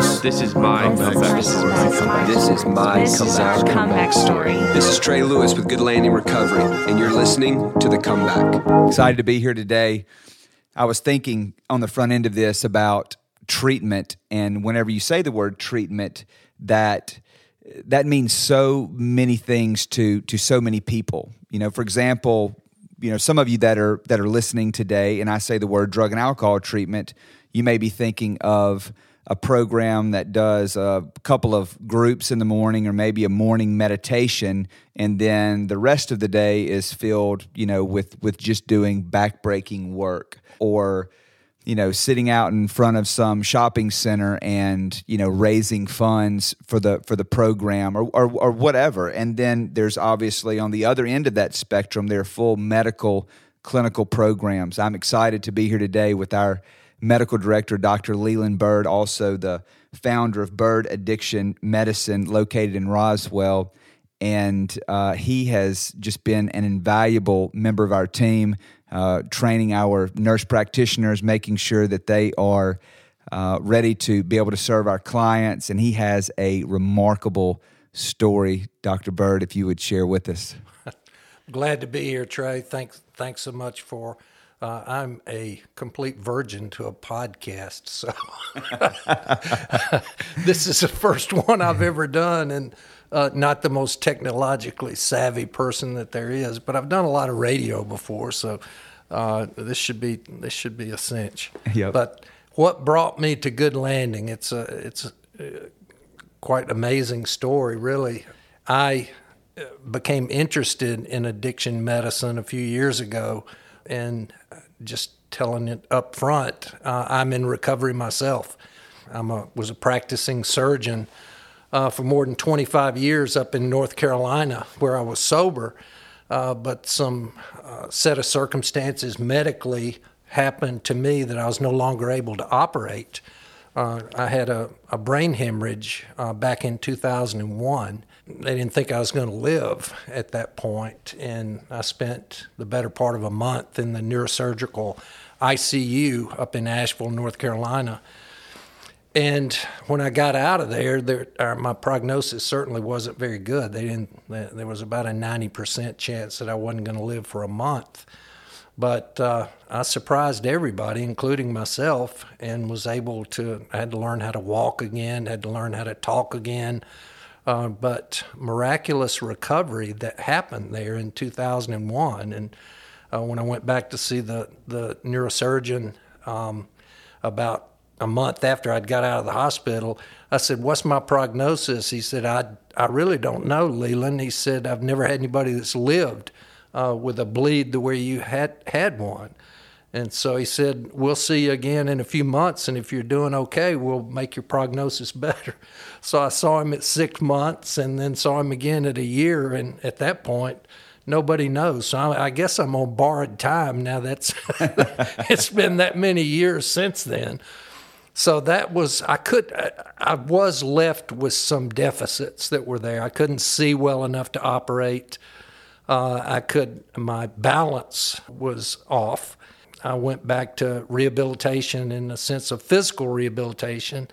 Lewis. This is my comeback. This is my comeback. This is my This is comeback. comeback story. This is Trey Lewis with Good Landing Recovery, and you're listening to The Comeback. Excited to be here today. I was thinking on the front end of this about treatment, and whenever you say the word treatment, that that means so many things to to so many people. You know, for example, you know, some of you that are that are listening today, and I say the word drug and alcohol treatment, you may be thinking of a program that does a couple of groups in the morning or maybe a morning meditation and then the rest of the day is filled you know with with just doing backbreaking work or you know sitting out in front of some shopping center and you know raising funds for the for the program or or, or whatever. And then there's obviously on the other end of that spectrum there are full medical clinical programs. I'm excited to be here today with our medical director, Dr. Lelan Byrd, also the founder of Byrd Addiction Medicine, located in Roswell. And uh, he has just been an invaluable member of our team, uh, training our nurse practitioners, making sure that they are uh, ready to be able to serve our clients. And he has a remarkable story, Dr. Byrd, if you would share with us. Glad to be here, Trey. Thanks, thanks so much for. Uh, I'm a complete virgin to a podcast, so this is the first one I've ever done, and uh, not the most technologically savvy person that there is. But I've done a lot of radio before, so uh, this should be this should be a cinch. Yep. But what brought me to Good Landing? It's a it's a, quite amazing story, really. I uh, became interested in addiction medicine a few years ago, and just telling it up front, uh, I'm in recovery myself. I was a practicing surgeon uh, for more than 25 years up in North Carolina, where I was sober. Uh, but some uh, set of circumstances medically happened to me that I was no longer able to operate. Uh, I had a, a brain hemorrhage uh, back in 2001. They didn't think I was going to live at that point, and I spent the better part of a month in the neurosurgical ICU up in Asheville, North Carolina. And when I got out of there, there uh, my prognosis certainly wasn't very good. They didn't. There was about a ninety percent chance that I wasn't going to live for a month. But uh, I surprised everybody, including myself, and was able to. I had to learn how to walk again. Had to learn how to talk again. Uh, but miraculous recovery that happened there in 2001, and uh, when I went back to see the the neurosurgeon um, about a month after I'd got out of the hospital, I said, "What's my prognosis?" He said, "I I really don't know, Lelan." He said, "I've never had anybody that's lived uh, with a bleed the way you had had one." And so he said, We'll see you again in a few months, and if you're doing okay, we'll make your prognosis better. So I saw him at six months and then saw him again at a year. And at that point, nobody knows. So I, I guess I'm on borrowed time now. That's it's been that many years since then. So that was I could I, I was left with some deficits that were there. I couldn't see well enough to operate. Uh, I could my balance was off. I went back to rehabilitation in the sense of physical rehabilitation.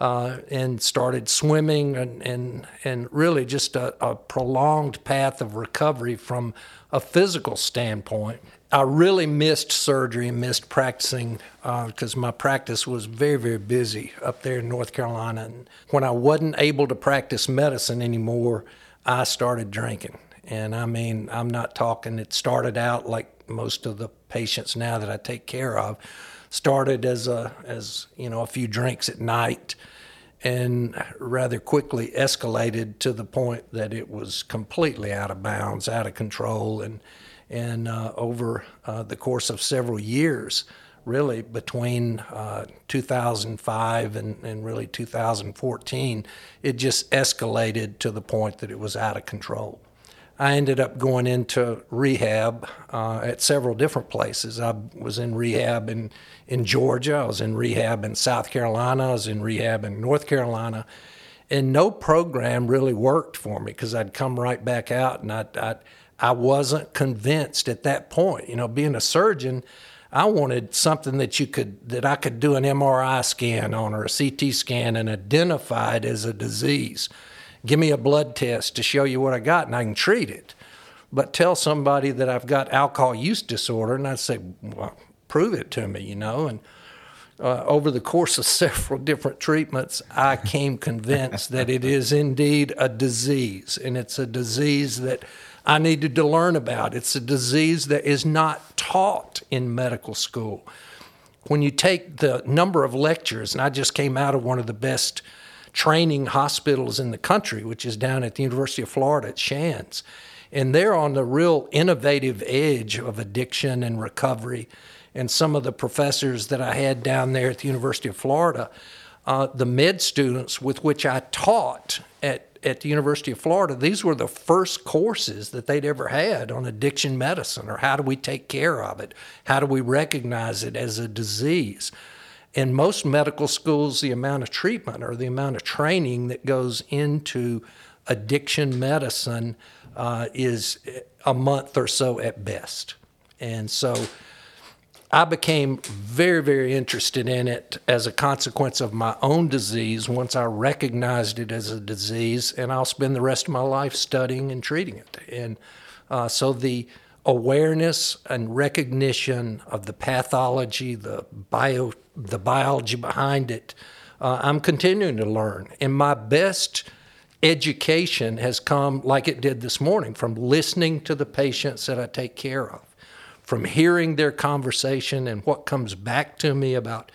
Uh, and started swimming and, and, and really just a, a, prolonged path of recovery from a physical standpoint. I really missed surgery and missed practicing because uh, my practice was very, very busy up there in North Carolina. And when I wasn't able to practice medicine anymore, I started drinking. And I mean, I'm not talking, it started out like most of the patients now that I take care of started as a as you know a few drinks at night and rather quickly escalated to the point that it was completely out of bounds, out of control, and and uh, over uh, the course of several years, really between uh, 2005 and, and really 2014, it just escalated to the point that it was out of control. I ended up going into rehab uh, at several different places. I was in rehab in, in Georgia, I was in rehab in South Carolina, I was in rehab in North Carolina, and no program really worked for me because I'd come right back out and I, I, I wasn't convinced at that point. You know, being a surgeon, I wanted something that you could that I could do an MRI scan on or a CT scan and identify it as a disease. Give me a blood test to show you what I got and I can treat it. But tell somebody that I've got alcohol use disorder and I'd say, well, prove it to me, you know. And uh, over the course of several different treatments, I came convinced that it is indeed a disease, and it's a disease that I needed to learn about. It's a disease that is not taught in medical school. When you take the number of lectures, and I just came out of one of the best training hospitals in the country, which is down at the University of Florida at Shands, and they're on the real innovative edge of addiction and recovery. And some of the professors that I had down there at the University of Florida, uh, the med students with which I taught at at the University of Florida, these were the first courses that they'd ever had on addiction medicine or how do we take care of it? How do we recognize it as a disease? In most medical schools, the amount of treatment or the amount of training that goes into addiction medicine uh, is a month or so at best. And so I became very, very interested in it as a consequence of my own disease once I recognized it as a disease, and I'll spend the rest of my life studying and treating it. And uh, so the awareness and recognition of the pathology, the bio, the biology behind it, uh, I'm continuing to learn. And my best education has come, like it did this morning, from listening to the patients that I take care of from hearing their conversation and what comes back to me about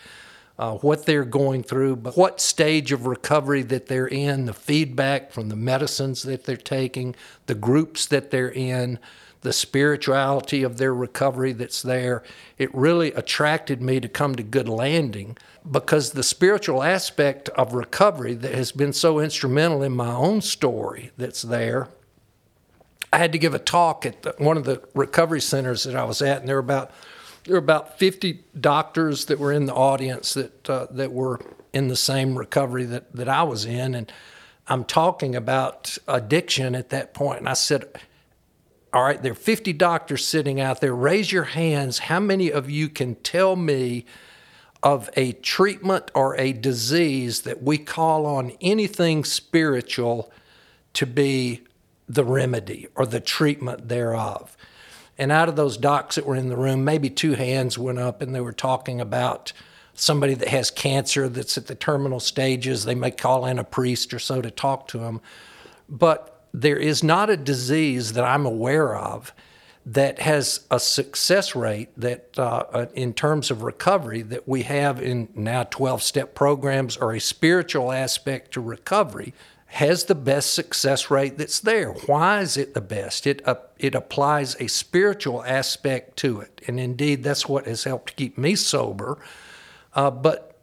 uh, what they're going through, but what stage of recovery that they're in, the feedback from the medicines that they're taking, the groups that they're in, the spirituality of their recovery that's there. It really attracted me to come to Good Landing because the spiritual aspect of recovery that has been so instrumental in my own story that's there I had to give a talk at the, one of the recovery centers that I was at, and there were about there were about 50 doctors that were in the audience that uh, that were in the same recovery that that I was in, and I'm talking about addiction at that point, and I said. All right, there are 50 doctors sitting out there. Raise your hands. How many of you can tell me of a treatment or a disease that we call on anything spiritual to be the remedy or the treatment thereof. And out of those docs that were in the room, maybe two hands went up and they were talking about somebody that has cancer that's at the terminal stages. They may call in a priest or so to talk to them. But there is not a disease that I'm aware of that has a success rate that, uh, uh in terms of recovery, that we have in now 12 step programs or a spiritual aspect to recovery has the best success rate that's there. Why is it the best? It, uh, it applies a spiritual aspect to it. And indeed, that's what has helped keep me sober. Uh, but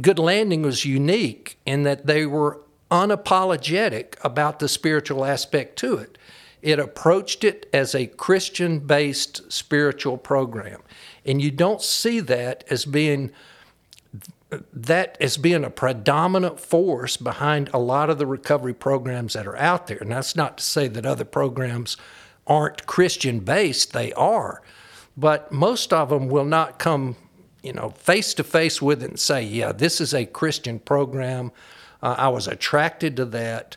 Good Landing was unique in that they were unapologetic about the spiritual aspect to it. It approached it as a Christian based spiritual program. And you don't see that as being that as being a predominant force behind a lot of the recovery programs that are out there. And that's not to say that other programs aren't Christian based, they are. But most of them will not come, you know, face to face with it and say, yeah, this is a Christian program. Uh, I was attracted to that.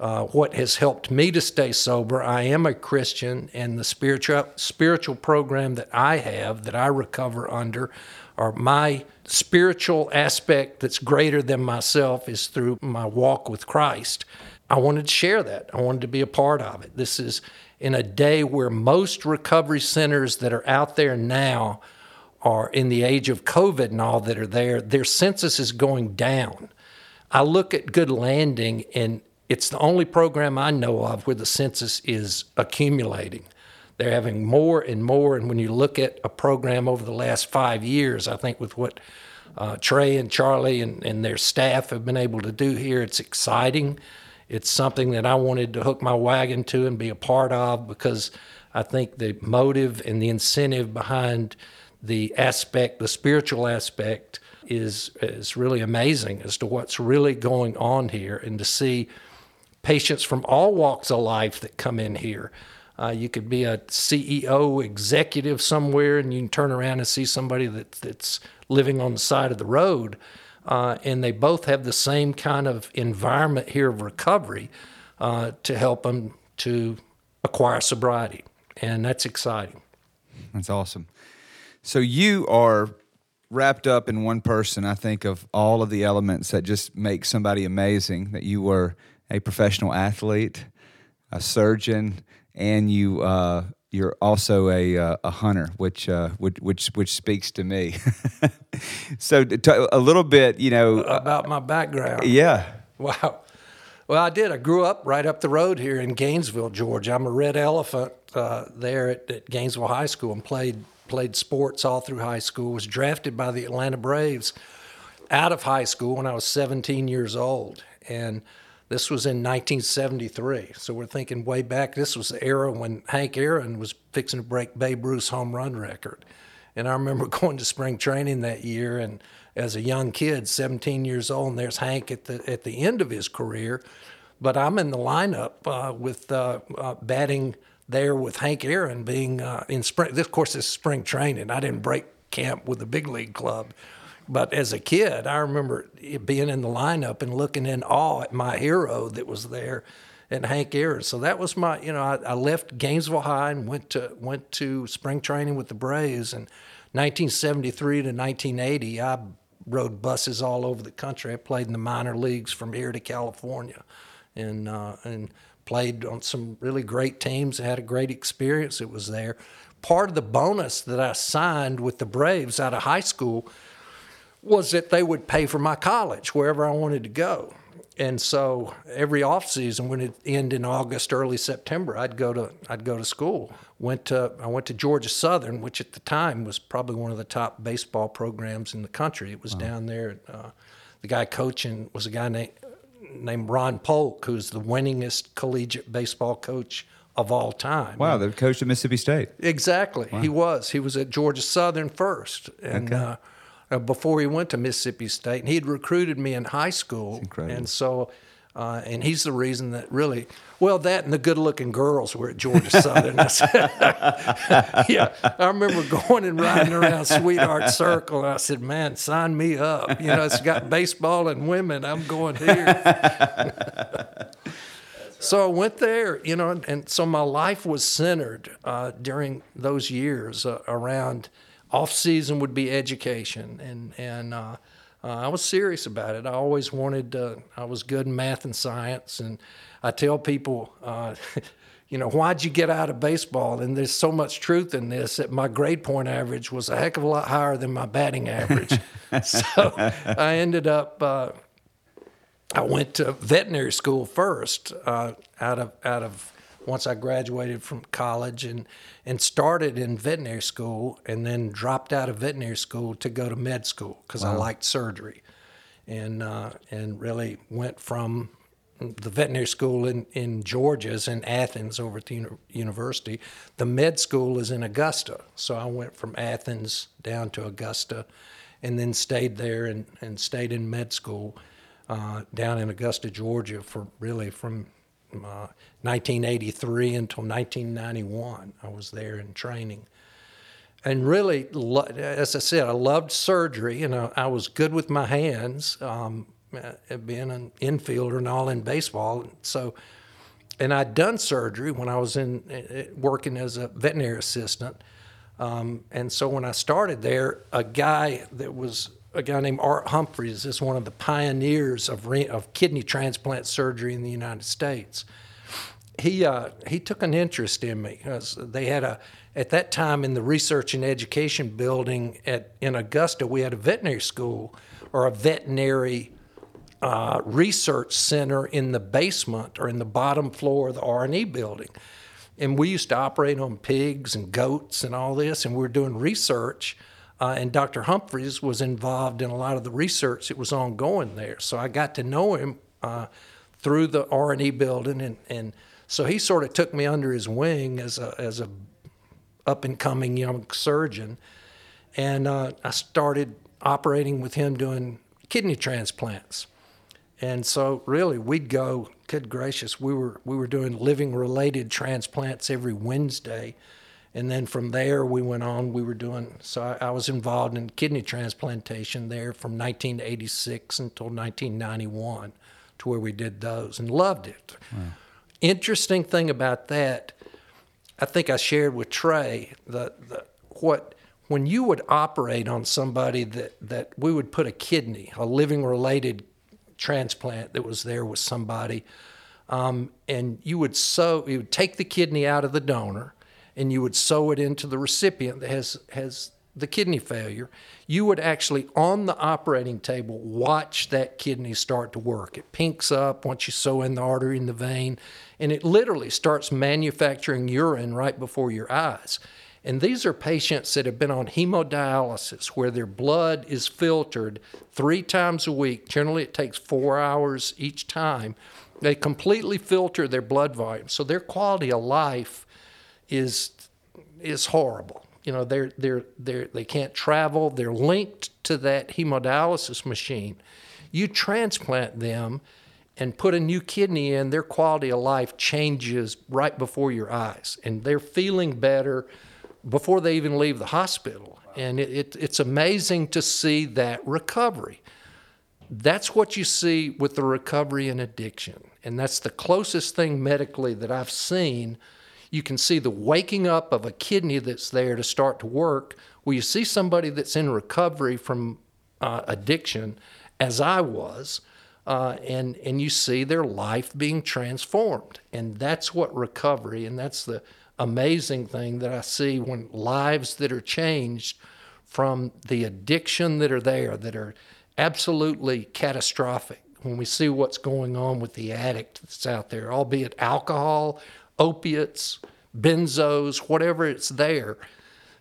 Uh, what has helped me to stay sober. I am a Christian, and the spiritual spiritual program that I have that I recover under or my spiritual aspect that's greater than myself is through my walk with Christ. I wanted to share that. I wanted to be a part of it. This is in a day where most recovery centers that are out there now are in the age of COVID and all that are there, their census is going down. I look at Good Landing, and it's the only program I know of where the census is accumulating. They're having more and more. And when you look at a program over the last five years, I think with what uh, Trey and Charlie and, and their staff have been able to do here, it's exciting. It's something that I wanted to hook my wagon to and be a part of because I think the motive and the incentive behind the aspect, the spiritual aspect, is is really amazing as to what's really going on here, and to see patients from all walks of life that come in here Uh, you could be a CEO executive somewhere, and you can turn around and see somebody that, that's living on the side of the road. Uh, and they both have the same kind of environment here of recovery uh, to help them to acquire sobriety. And that's exciting. That's awesome. So you are wrapped up in one person, I think, of all of the elements that just make somebody amazing. That you were a professional athlete, a surgeon, and you uh, you're also a uh, a hunter, which uh, which which which speaks to me. so t- a little bit, you know, about my background. Yeah. Wow. Well, I did. I grew up right up the road here in Gainesville, Georgia. I'm a red elephant uh, there at, at, Gainesville High School and played played sports all through high school. Was drafted by the Atlanta Braves out of high school when I was 17 years old, and this was in 1973. So we're thinking way back. This was the era when Hank Aaron was fixing to break Babe Ruth's home run record. And I remember going to spring training that year and as a young kid, 17 years old, and there's Hank at the at the end of his career. But I'm in the lineup uh, with uh, uh, batting there with Hank Aaron being uh, in spring. This, course, is spring training. I didn't break camp with the big league club. But as a kid, I remember being in the lineup and looking in awe at my hero that was there, and Hank Aaron. So that was my, you know, I, I left Gainesville High and went to went to spring training with the Braves. And 1973 to 1980, I rode buses all over the country. I played in the minor leagues from here to California, and uh, and played on some really great teams. Had a great experience. It was there. Part of the bonus that I signed with the Braves out of high school was that they would pay for my college wherever I wanted to go and so every off season when it ended in August, early September, I'd go to I'd go to school. Went to I went to Georgia Southern, which at the time was probably one of the top baseball programs in the country. It was down there. Uh, the guy coaching was a guy named named Ron Polk, who's the winningest collegiate baseball coach of all time. Wow, the coach of Mississippi State. Exactly, wow. he was. He was at Georgia Southern first, and. Okay. Uh, uh, before he went to Mississippi State, and he had recruited me in high school, and so. Uh, and he's the reason that really, well, that and the good-looking girls were at Georgia Southern. yeah, I remember going and riding around Sweetheart Circle, and I said, "Man, sign me up. You know, it's got baseball and women. I'm going here." so I went there, you know, and, and, so my life was centered uh, during those years uh, around off season would be education, and and uh, uh, I was serious about it. I always wanted. To, I was good in math and science, and I tell people. Uh, you know, why'd you get out of baseball? And there's so much truth in this that my grade point average was a heck of a lot higher than my batting average. so I ended up, uh, I went to veterinary school first uh, out of out of once I graduated from college and, and started in veterinary school and then dropped out of veterinary school to go to med school because wow. I liked surgery. And, uh, and really went from the veterinary school in, in Georgia is in Athens over at the uni- university. The med school is in Augusta. So I went from Athens down to Augusta and then stayed there and, and stayed in med school uh, down in Augusta, Georgia for really from 1983 uh, until 1991. I was there in training. And really, as I said, I loved surgery and I, I was good with my hands, um, uh, being an infielder and all in baseball. So, and I'd done surgery when I was in uh, working as a veterinary assistant. Um, and so when I started there, a guy that was a guy named Art Humphreys is one of the pioneers of, re- of kidney transplant surgery in the United States. He uh, he took an interest in me. They had a at that time in the research and education building at in Augusta, we had a veterinary school or a veterinary uh, research center in the basement or in the bottom floor of the R and E building. And we used to operate on pigs and goats and all this, and we were doing research uh, and Dr. Humphreys was involved in a lot of the research that was ongoing there. So I got to know him uh, through the R&E building, and, and so he sort of took me under his wing as a, as a up and coming young surgeon. And uh, I started operating with him doing kidney transplants. And so, really, we'd go good gracious, we were we were doing living related transplants every Wednesday, and then from there we went on. We were doing so I, I was involved in kidney transplantation there from 1986 until 1991, to where we did those and loved it. Interesting thing about that, I think I shared with Trey the, the what when you would operate on somebody that that we would put a kidney, a living related transplant that was there with somebody, um, and you would sew, you would take the kidney out of the donor, and you would sew it into the recipient that has has the kidney failure. You would actually on the operating table watch that kidney start to work. It pinks up once you sew in the artery and the vein, and it literally starts manufacturing urine right before your eyes. And these are patients that have been on hemodialysis where their blood is filtered three times a week. Generally, it takes four hours each time. They completely filter their blood volume. So their quality of life is, is horrible. You know, they're, they're, they're, they can't travel, they're linked to that hemodialysis machine. You transplant them and put a new kidney in, their quality of life changes right before your eyes, and they're feeling better before they even leave the hospital. And it, it, it's amazing to see that recovery. That's what you see with the recovery in addiction. And that's the closest thing medically that I've seen. You can see the waking up of a kidney that's there to start to work. Well, you see somebody that's in recovery from uh, addiction, as I was, uh, and, and you see their life being transformed. And that's what recovery, and that's the amazing thing that I see when lives that are changed from the addiction that are there, that are absolutely catastrophic. When we see what's going on with the addict that's out there, albeit alcohol, opiates, benzos, whatever it's there,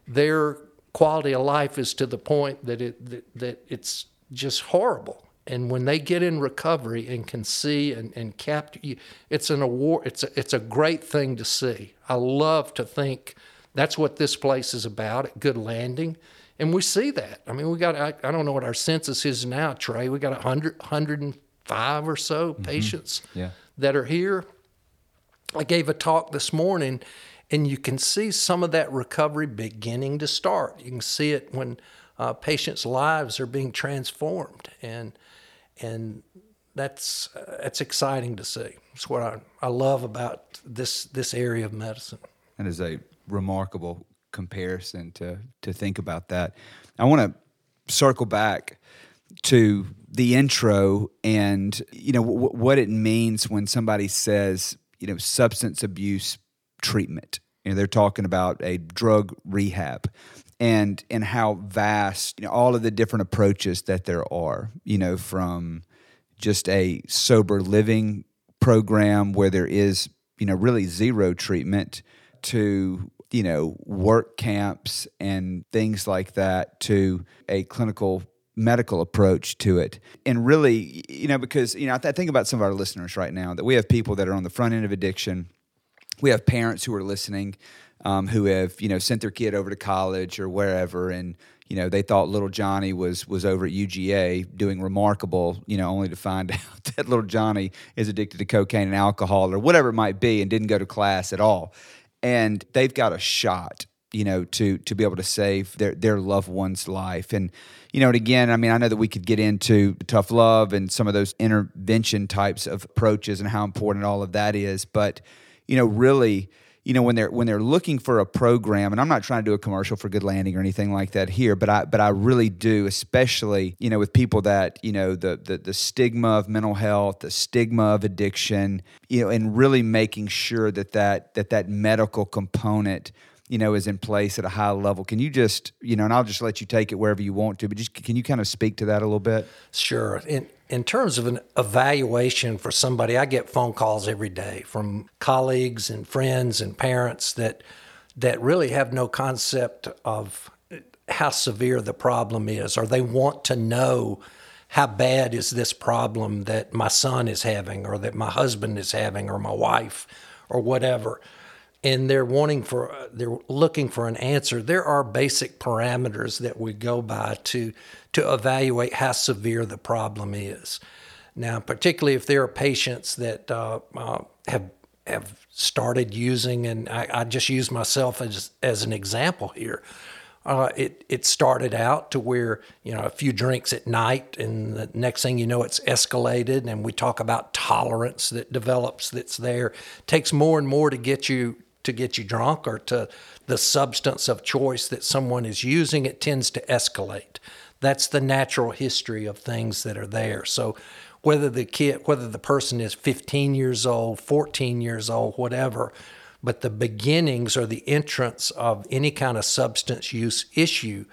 their quality of life is to the point that it that, that it's just horrible. And when they get in recovery and can see and, and capture, it's an award. It's a, it's a great thing to see. I love to think that's what this place is about at Good Landing. And we see that. I mean, we got, I, I don't know what our census is now, Trey. We got 100, 105 or so mm-hmm. patients yeah. that are here. I gave a talk this morning, and you can see some of that recovery beginning to start. You can see it when uh, patients' lives are being transformed. And and that's that's exciting to see. It's what I, I love about this this area of medicine. And is a remarkable comparison to to think about that. I want to circle back to the intro and you know w- what it means when somebody says you know substance abuse treatment. You know, they're talking about a drug rehab and and how vast you know all of the different approaches that there are you know from just a sober living program where there is you know really zero treatment to you know work camps and things like that to a clinical medical approach to it and really you know because you know I, th- I think about some of our listeners right now that we have people that are on the front end of addiction we have parents who are listening um, who have you know sent their kid over to college or wherever, and you know they thought little Johnny was was over at UGA doing remarkable, you know, only to find out that little Johnny is addicted to cocaine and alcohol or whatever it might be, and didn't go to class at all. And they've got a shot, you know, to to be able to save their their loved one's life. And you know, and again, I mean, I know that we could get into tough love and some of those intervention types of approaches and how important all of that is, but you know, really you know when they're when they're looking for a program and I'm not trying to do a commercial for Good Landing or anything like that here but I but I really do especially you know with people that you know the the, the stigma of mental health the stigma of addiction you know and really making sure that that that that medical component you know is in place at a high level. Can you just you know and I'll just let you take it wherever you want to but just can you kind of speak to that a little bit? Sure. And in terms of an evaluation for somebody, I get phone calls every day from colleagues and friends and parents that that really have no concept of how severe the problem is, or they want to know how bad is this problem that my son is having, or that my husband is having, or my wife, or whatever and they're wanting for they're looking for an answer there are basic parameters that we go by to to evaluate how severe the problem is Now, particularly if there are patients that uh, uh, have have started using, and I, I, just use myself as as an example here. Uh, it it started out to where you know a few drinks at night, and the next thing you know, it's escalated, and we talk about tolerance that develops that's there. It takes more and more to get you to get you drunk or to the substance of choice that someone is using. It tends to escalate. That's the natural history of things that are there. So whether the kid, whether the person is 15 years old, 14 years old, whatever, but the beginnings or the entrance of any kind of substance use issue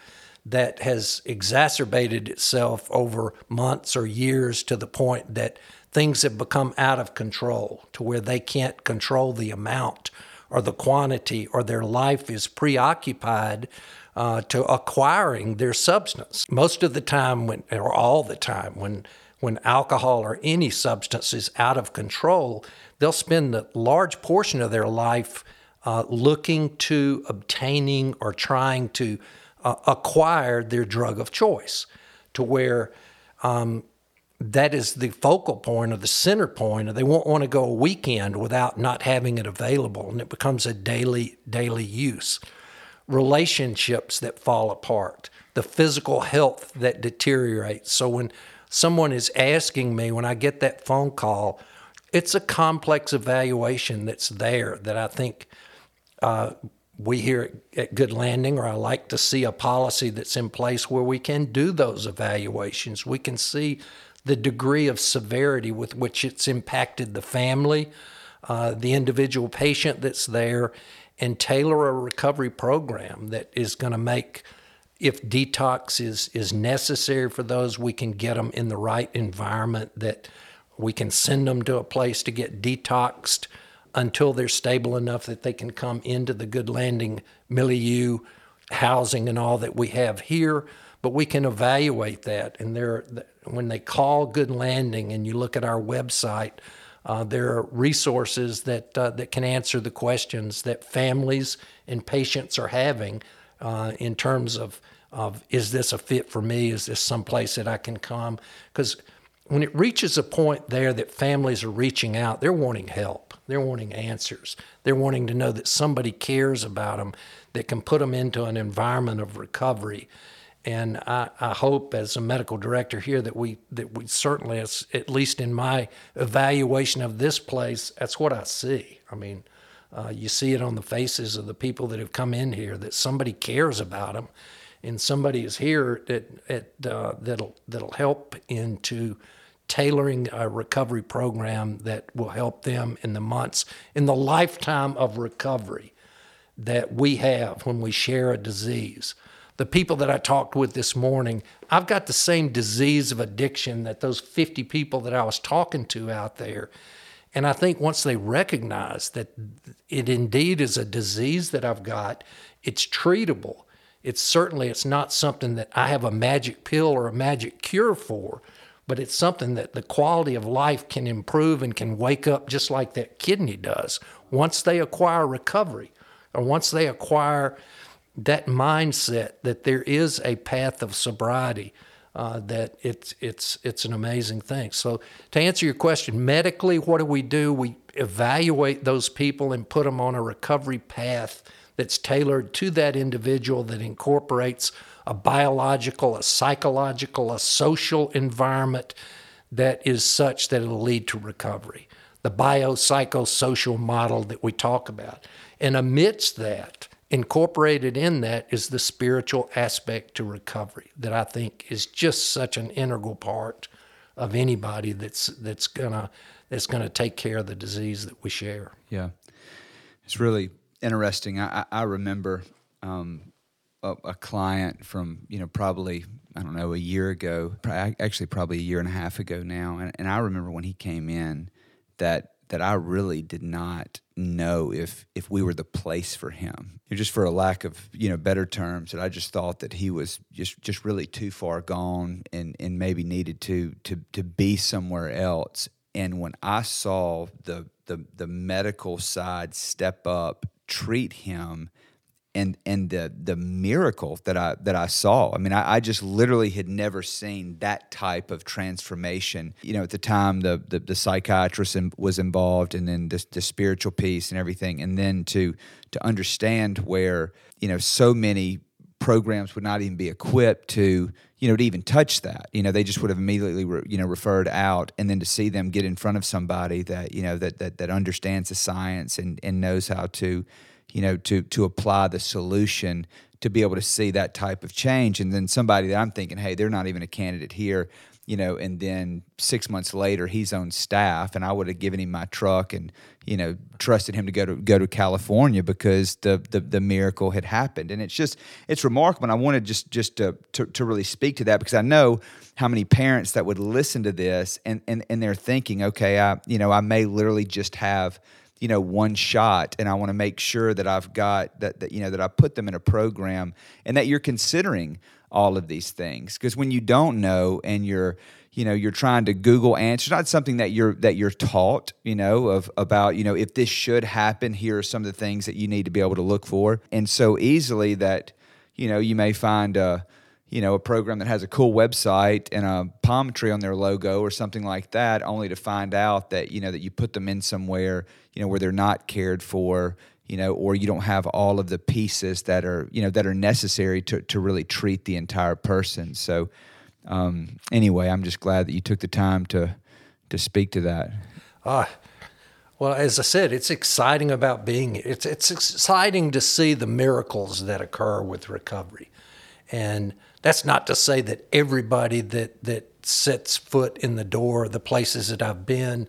that has exacerbated itself over months or years to the point that things have become out of control to where they can't control the amount or the quantity or their life is preoccupied uh, to acquiring their substance. Most of the time, when, or all the time, when when alcohol or any substance is out of control, they'll spend a large portion of their life uh, looking to obtaining or trying to uh, acquire their drug of choice to where um, that is the focal point or the center point and they won't want to go a weekend without not having it available and it becomes a daily daily use relationships that fall apart the physical health that deteriorates so when someone is asking me when I get that phone call, it's a complex evaluation that's there that I think uh, we here at Good Landing, or I like to see a policy that's in place where we can do those evaluations. We can see the degree of severity with which it's impacted the family, uh, the individual patient that's there, and tailor a recovery program that is going to make if detox is is necessary for those, we can get them in the right environment that we can send them to a place to get detoxed until they're stable enough that they can come into the good landing milieu housing and all that we have here but we can evaluate that and there when they call good landing and you look at our website uh, there are resources that uh, that can answer the questions that families and patients are having uh, in terms of of is this a fit for me? Is this someplace that I can come? Because when it reaches a point there that families are reaching out, they're wanting help. They're wanting answers. They're wanting to know that somebody cares about them, that can put them into an environment of recovery. And I, I hope, as a medical director here, that we that we certainly, at least in my evaluation of this place, that's what I see. I mean, uh, you see it on the faces of the people that have come in here that somebody cares about them and somebody is here that, uh, that'll that'll help into tailoring a recovery program that will help them in the months in the lifetime of recovery that we have when we share a disease. The people that I talked with this morning, I've got the same disease of addiction that those 50 people that I was talking to out there. And I think once they recognize that it indeed is a disease that I've got, it's treatable it's certainly it's not something that I have a magic pill or a magic cure for, but it's something that the quality of life can improve and can wake up just like that kidney does once they acquire recovery or once they acquire that mindset that there is a path of sobriety. Uh, that it's it's it's an amazing thing. So to answer your question, medically, what do we do? We evaluate those people and put them on a recovery path that's tailored to that individual that incorporates a biological, a psychological, a social environment that is such that it'll lead to recovery. The biopsychosocial model that we talk about. And amidst that, incorporated in that is the spiritual aspect to recovery that I think is just such an integral part of anybody that's that's gonna that's gonna take care of the disease that we share. Yeah, it's really interesting. I, I remember um, a, a, client from you know probably I don't know a year ago, actually probably a year and a half ago now, and, and I remember when he came in that that I really did not know if if we were the place for him. Just for a lack of you know better terms, that I just thought that he was just just really too far gone and and maybe needed to to to be somewhere else. And when I saw the the the medical side step up treat him and and the the miracle that I that I saw. I mean, I, I, just literally had never seen that type of transformation. You know, at the time, the the, the psychiatrist was involved, and then the, the spiritual piece and everything, and then to to understand where you know so many programs would not even be equipped to you know to even touch that you know they just would have immediately re, you know referred out and then to see them get in front of somebody that you know that that, that understands the science and and knows how to you know, to to apply the solution to be able to see that type of change. And then somebody that I'm thinking, hey, they're not even a candidate here, you know, and then six months later he's on staff and I would have given him my truck and, you know, trusted him to go to go to California because the the, the miracle had happened. And it's just it's remarkable. And I wanted just just to, to to really speak to that because I know how many parents that would listen to this and and, and they're thinking, okay, I you know, I may literally just have you know one shot and i want to make sure that i've got that, that you know that i put them in a program and that you're considering all of these things. Because when you don't know and you're you know you're trying to google answers not something that you're that you're taught you know of about you know if this should happen here are some of the things that you need to be able to look for. And so easily that you know you may find a you know, a program that has a cool website and a palm tree on their logo or something like that, only to find out that, you know, that you put them in somewhere, you know, where they're not cared for, you know, or you don't have all of the pieces that are, you know, that are necessary to, to really treat the entire person. So, um, anyway, I'm just glad that you took the time to, to speak to that. Ah, well, as I said, it's exciting about being It's, it's exciting to see the miracles that occur with recovery. And, that's not to say that everybody that that sets foot in the door, the places that I've been,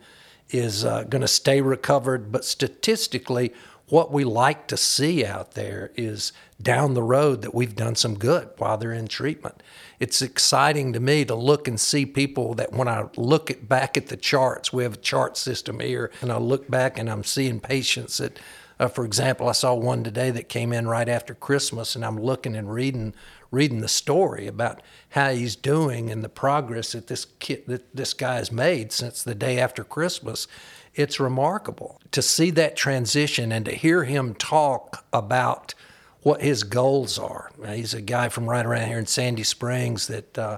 is uh, going to stay recovered. But statistically, what we like to see out there is down the road that we've done some good while they're in treatment. It's exciting to me to look and see people that when I look at, back at the charts, we have a chart system here, and I look back and I'm seeing patients that, uh, for example, I saw one today that came in right after Christmas, and I'm looking and reading reading the story about how he's doing and the progress that this kid, that this guy has made since the day after Christmas. It's remarkable to see that transition and to hear him talk about what his goals are. Now, he's a guy from right around here in Sandy Springs that uh,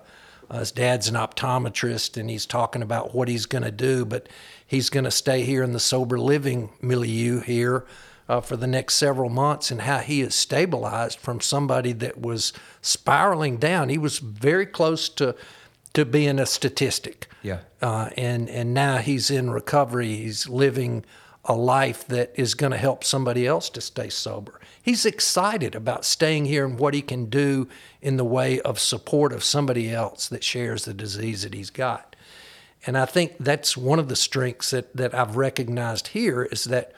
his dad's an optometrist and he's talking about what he's going to do, but he's going to stay here in the sober living milieu here uh, for the next several months and how he has stabilized from somebody that was spiraling down. He was very close to to being a statistic. Yeah. Uh, and and now he's in recovery. He's living a life that is going to help somebody else to stay sober. He's excited about staying here and what he can do in the way of support of somebody else that shares the disease that he's got. And I think that's one of the strengths that, that I've recognized here is that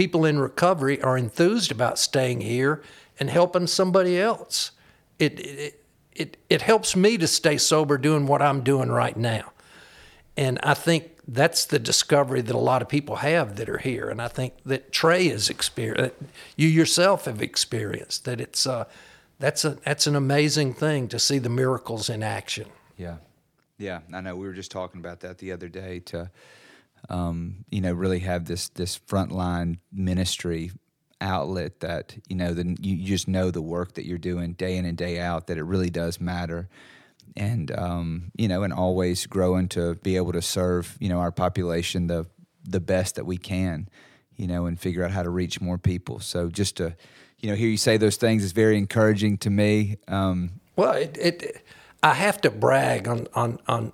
people in recovery are enthused about staying here and helping somebody else. It, it, it, it helps me to stay sober doing what I'm doing right now. And I think that's the discovery that a lot of people have that are here. And I think that Trey has experienced, you yourself have experienced, that it's, uh, that's, a, that's an amazing thing to see the miracles in action. Yeah. Yeah. I know we were just talking about that the other day to, um, you know, really have this this frontline ministry outlet that you know you, you just know the work that you're doing day in and day out that it really does matter. And um, you know and always growing to be able to serve you know our population the the best that we can you know and figure out how to reach more people. So just to you know hear you say those things is very encouraging to me. Um, well it, it I have to brag on on on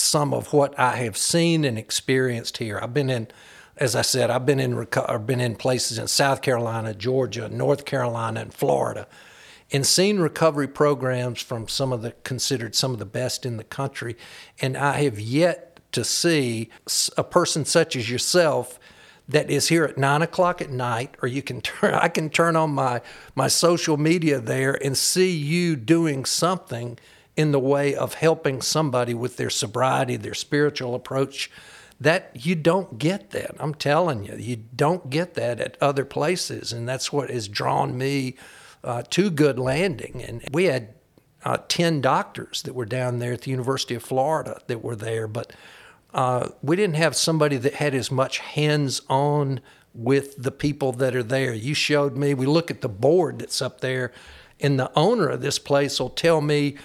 some of what I have seen and experienced here. I've been in, as I said, I've been in I've been in places in South Carolina, Georgia, North Carolina, and Florida, and seen recovery programs from some of the considered some of the best in the country, and I have yet to see a person such as yourself that is here at nine o'clock at night, or you can turn I can turn on my my social media there and see you doing something in the way of helping somebody with their sobriety, their spiritual approach, that you don't get that. I'm telling you, you don't get that at other places. And that's what has drawn me uh, to Good Landing. And we had uh, 10 doctors that were down there at the University of Florida that were there, but uh, we didn't have somebody that had as much hands on with the people that are there. You showed me, we look at the board that's up there, and the owner of this place will tell me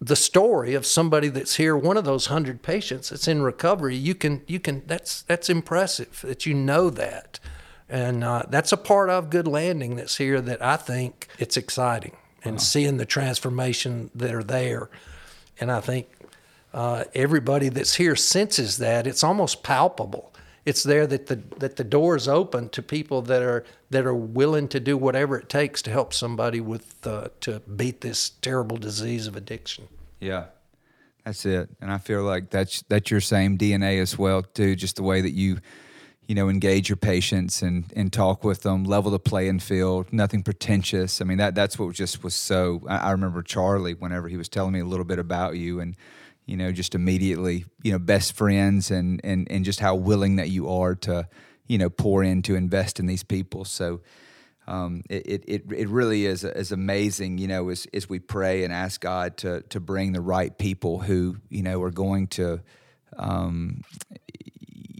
the story of somebody that's here, one of those hundred patients that's in recovery. You can, you can. That's that's impressive that you know that, and uh, that's a part of Good Landing that's here that I think it's exciting and seeing the transformation that are there, and I think uh, everybody that's here senses that it's almost palpable. It's there that the that the door is open to people that are that are willing to do whatever it takes to help somebody with uh, to beat this terrible disease of addiction. Yeah, that's it. And I feel like that's that's your same DNA as well, too. Just the way that you, you know, engage your patients and and talk with them, level the playing field, nothing pretentious. I mean, that that's what just was so. I, I remember Charlie whenever he was telling me a little bit about you and. You know, just immediately, you know, best friends and and and just how willing that you are to, you know, pour in to invest in these people. So, um, it, it, it really is, is amazing, you know, as, as we pray and ask God to, to bring the right people who, you know, are going to, um,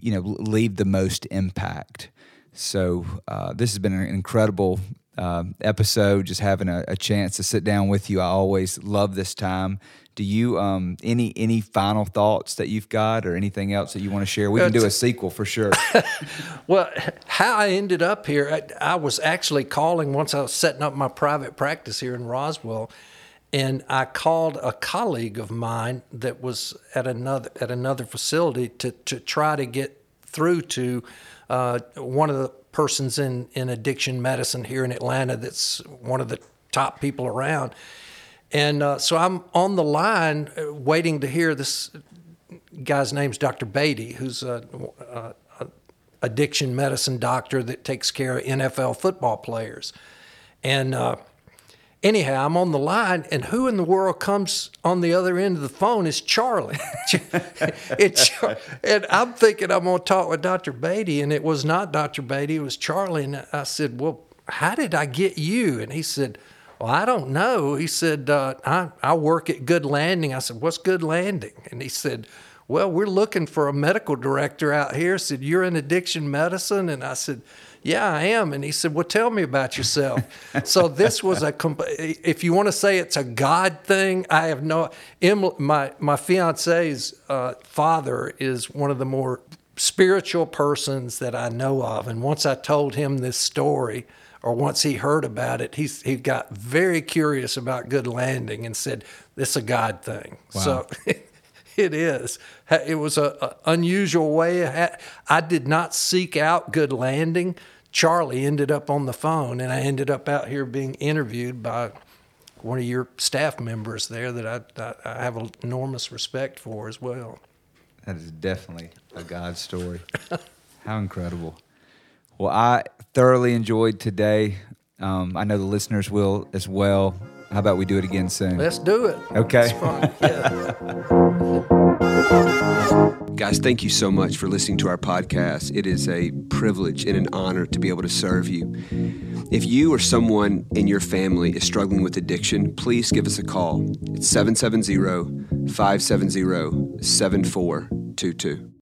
you know, leave the most impact. So uh, this has been an incredible uh, episode, just having a, a, chance to sit down with you. I always love this time. Do you um, any any final thoughts that you've got, or anything else that you want to share? We can do a sequel for sure. well, how I ended up here, I, I, was actually calling once I was setting up my private practice here in Roswell, and I called a colleague of mine that was at another at another facility to to try to get through to uh, one of the persons in in addiction medicine here in Atlanta. That's one of the top people around and uh, so I'm on the line uh, waiting to hear this guy's name's Dr. Beatty, who's a, a, a, addiction medicine doctor that takes care of NFL football players. And uh, anyhow, I'm on the line, and who in the world comes on the other end of the phone is Charlie. it's, and I'm thinking I'm going to talk with Dr. Beatty, and it was not Dr. Beatty, it was Charlie. And I said, Well, how did I get you? And he said, well, I don't know. He said, uh, I, I work at Good Landing. I said, What's Good Landing? And he said, Well, we're looking for a medical director out here. I said, You're in addiction medicine? And I said, yeah, I am. And he said, Well, tell me about yourself. so this was a, if you want to say it's a God thing, I have no, my, my fiance's uh, father is one of the more spiritual persons that I know of. And once I told him this story, or once he heard about it, he's, he got very curious about Good Landing and said, "This a God thing." Wow. So it is. It was a, unusual way. I did not seek out Good Landing. Charlie ended up on the phone, and I ended up out here being interviewed by one of your staff members there that I, I have enormous respect for as well. That is definitely a God story. How incredible. Well, I thoroughly enjoyed today. Um, I know the listeners will as well. How about we do it again soon? Let's do it. Okay. Yeah. Guys, thank you so much for listening to our podcast. It is a privilege and an honor to be able to serve you. If you or someone in your family is struggling with addiction, please give us a call. It's 770 570 7422.